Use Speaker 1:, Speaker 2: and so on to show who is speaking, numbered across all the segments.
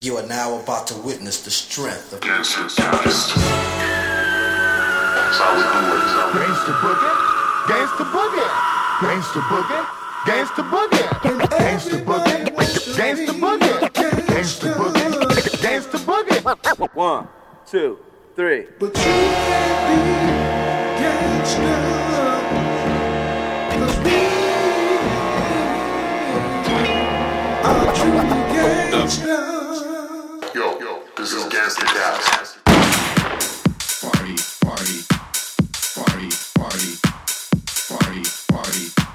Speaker 1: You are now about to witness the strength of
Speaker 2: Gangster's
Speaker 3: Gangster boogie, gangster boogie, gangster boogie, gangster boogie, gangster boogie, gangster boogie, gangster boogie, gangster boogie.
Speaker 4: One, two, three.
Speaker 5: But you can't be gangster. Cause we are true gangster
Speaker 2: yo, this is Gangstercast.
Speaker 3: Party, party, party, party, party, party.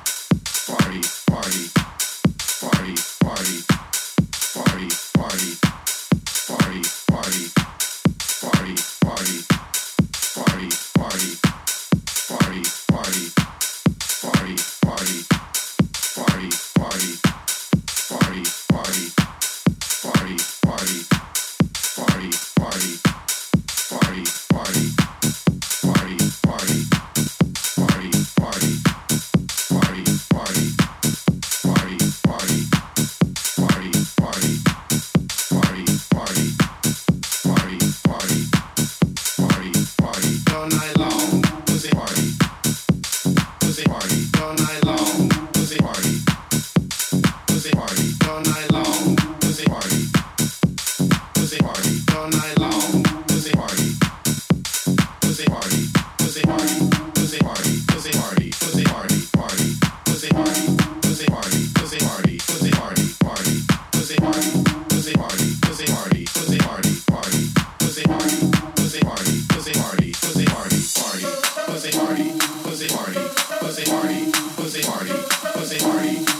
Speaker 3: Party.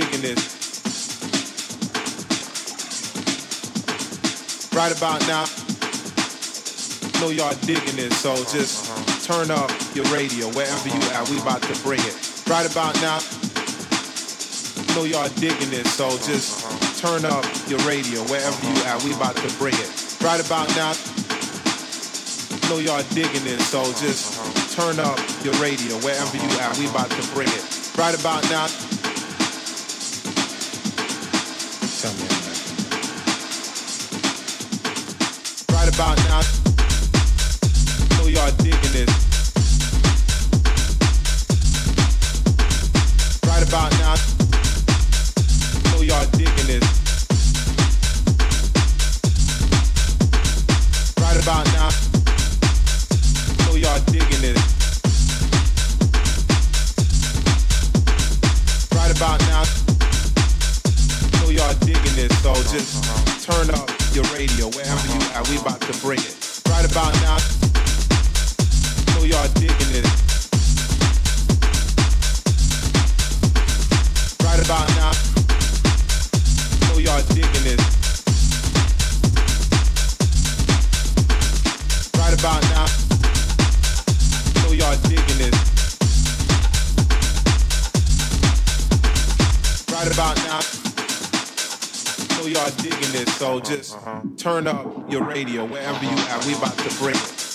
Speaker 6: Digging it. Right about now, I know y'all digging it. So just turn up your radio wherever you at. We about to bring it. Right about now, I know y'all digging it. So just turn up your radio wherever you at. We about to bring it. Right about now, I know y'all digging it. So just turn up your radio wherever you at. We about to bring it. Right about now. Right about now, I know y'all digging it. Right about now, I know y'all digging it. Right about now, know y'all digging. Right about now, Y'all digging this, So just turn up your radio wherever you at. We about to bring it. Right about now, know y'all digging it. Right about now, know y'all digging it. I digging it. So just uh-huh. turn up your radio wherever you at. We about to bring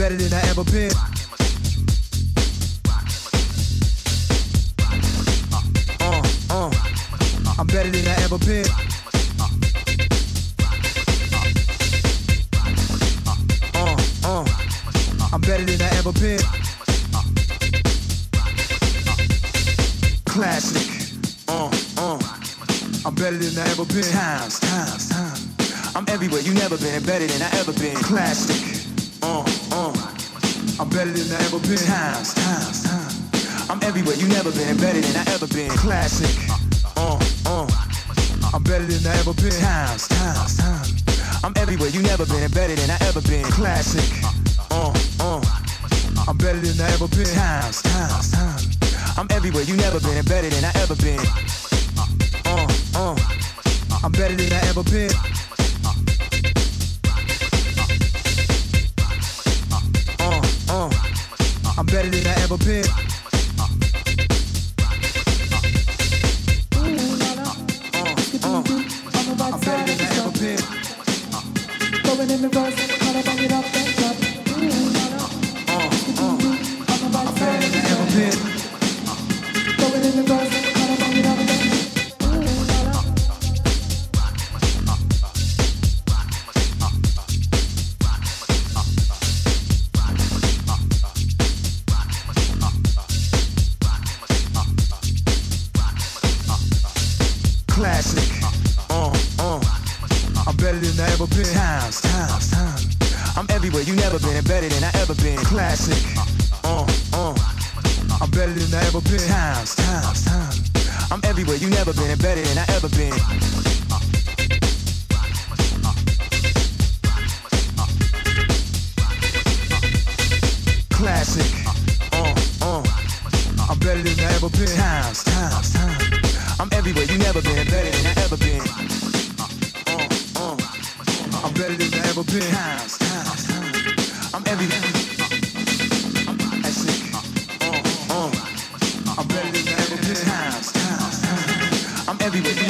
Speaker 2: better than
Speaker 7: I ever been. Uh, uh, I'm better than I ever been. Uh, uh, I'm better than I ever been. Classic. Uh, uh, I'm better than I ever been. Times, times, times. I'm everywhere you never been, better than I ever been. Classic better than I ever been. Times, times, times. I'm everywhere. You never been better than I ever been. Classic. Uh, uh. I'm better than I ever been. Times, times, times. I'm everywhere. You never been better than I ever been. Classic. Uh, uh. I'm better than I ever been. Times, times, times. I'm everywhere. You never been better than I ever been. Uh, uh. I'm better than I ever been. better than I ever been. everywhere you never been better than I ever been. Classic, uh, uh, I'm better than I ever been. Times, times, times. I'm everywhere you never been better than I ever been. Uh, uh, I'm better than I ever been. Times, times, times. I'm everywhere. Everywhere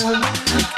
Speaker 8: Jack.